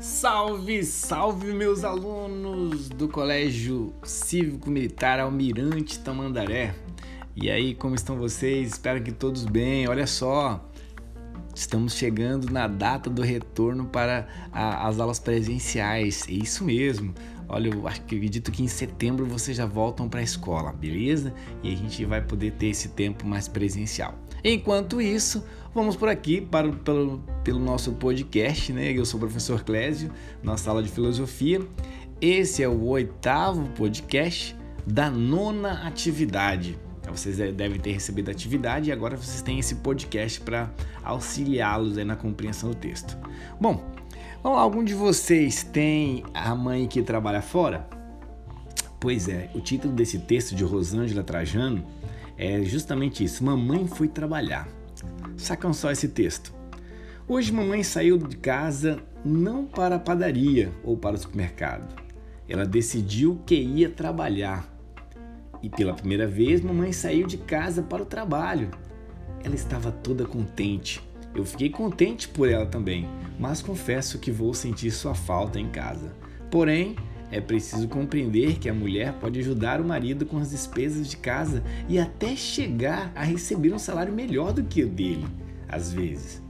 Salve, salve meus alunos do Colégio Cívico Militar Almirante Tamandaré. E aí, como estão vocês? Espero que todos bem. Olha só, estamos chegando na data do retorno para a, as aulas presenciais. É isso mesmo. Olha, eu acredito que em setembro vocês já voltam para a escola, beleza? E a gente vai poder ter esse tempo mais presencial. Enquanto isso, vamos por aqui para, pelo, pelo nosso podcast, né? Eu sou o professor Clésio, nossa aula de filosofia. Esse é o oitavo podcast da nona atividade. Vocês devem ter recebido a atividade e agora vocês têm esse podcast para auxiliá-los na compreensão do texto. Bom, algum de vocês tem a mãe que trabalha fora? Pois é, o título desse texto de Rosângela Trajano é justamente isso: Mamãe foi trabalhar. Sacam só esse texto. Hoje, mamãe saiu de casa não para a padaria ou para o supermercado. Ela decidiu que ia trabalhar. E pela primeira vez, mamãe saiu de casa para o trabalho. Ela estava toda contente. Eu fiquei contente por ela também, mas confesso que vou sentir sua falta em casa. Porém, é preciso compreender que a mulher pode ajudar o marido com as despesas de casa e até chegar a receber um salário melhor do que o dele, às vezes.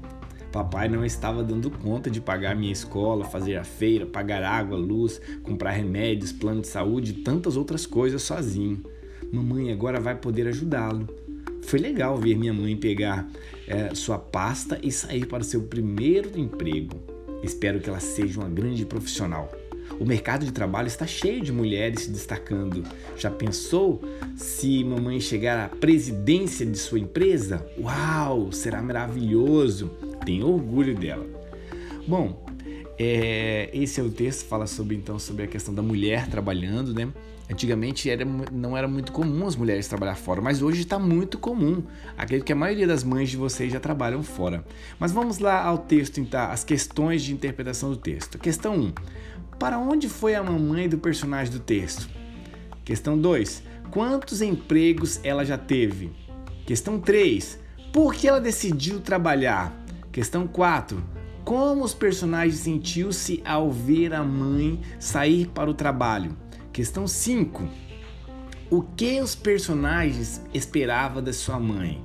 Papai não estava dando conta de pagar minha escola, fazer a feira, pagar água, luz, comprar remédios, plano de saúde e tantas outras coisas sozinho. Mamãe agora vai poder ajudá-lo. Foi legal ver minha mãe pegar é, sua pasta e sair para seu primeiro emprego. Espero que ela seja uma grande profissional. O mercado de trabalho está cheio de mulheres se destacando. Já pensou se mamãe chegar à presidência de sua empresa? Uau, será maravilhoso! Tenho orgulho dela. Bom, é, esse é o texto fala sobre então sobre a questão da mulher trabalhando, né? Antigamente era, não era muito comum as mulheres trabalhar fora, mas hoje está muito comum. Acredito que a maioria das mães de vocês já trabalham fora. Mas vamos lá ao texto, então, as questões de interpretação do texto. Questão 1. Para onde foi a mamãe do personagem do texto? Questão 2. Quantos empregos ela já teve? Questão 3. Por que ela decidiu trabalhar? Questão 4. Como os personagens sentiu-se ao ver a mãe sair para o trabalho? Questão 5. O que os personagens esperavam da sua mãe?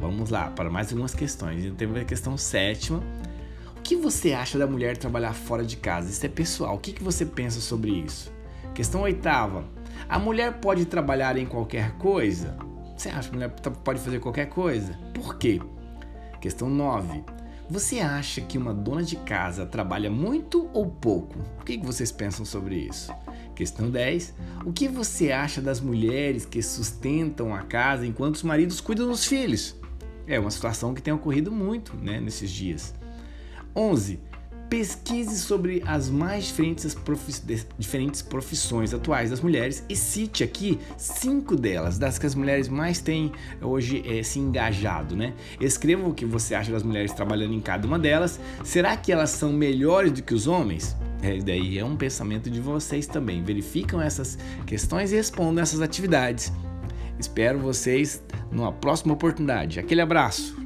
Vamos lá para mais algumas questões. Então, temos a questão sétima que você acha da mulher trabalhar fora de casa? Isso é pessoal. O que, que você pensa sobre isso? Questão oitava. A mulher pode trabalhar em qualquer coisa? Você acha que a mulher pode fazer qualquer coisa? Por quê? Questão 9. Você acha que uma dona de casa trabalha muito ou pouco? O que vocês pensam sobre isso? Questão 10. O que você acha das mulheres que sustentam a casa enquanto os maridos cuidam dos filhos? É uma situação que tem ocorrido muito né, nesses dias. 11. Pesquise sobre as mais diferentes, diferentes profissões atuais das mulheres e cite aqui cinco delas, das que as mulheres mais têm hoje é, se engajado, né? Escreva o que você acha das mulheres trabalhando em cada uma delas. Será que elas são melhores do que os homens? É, daí é um pensamento de vocês também. Verificam essas questões e respondam essas atividades. Espero vocês numa próxima oportunidade. Aquele abraço!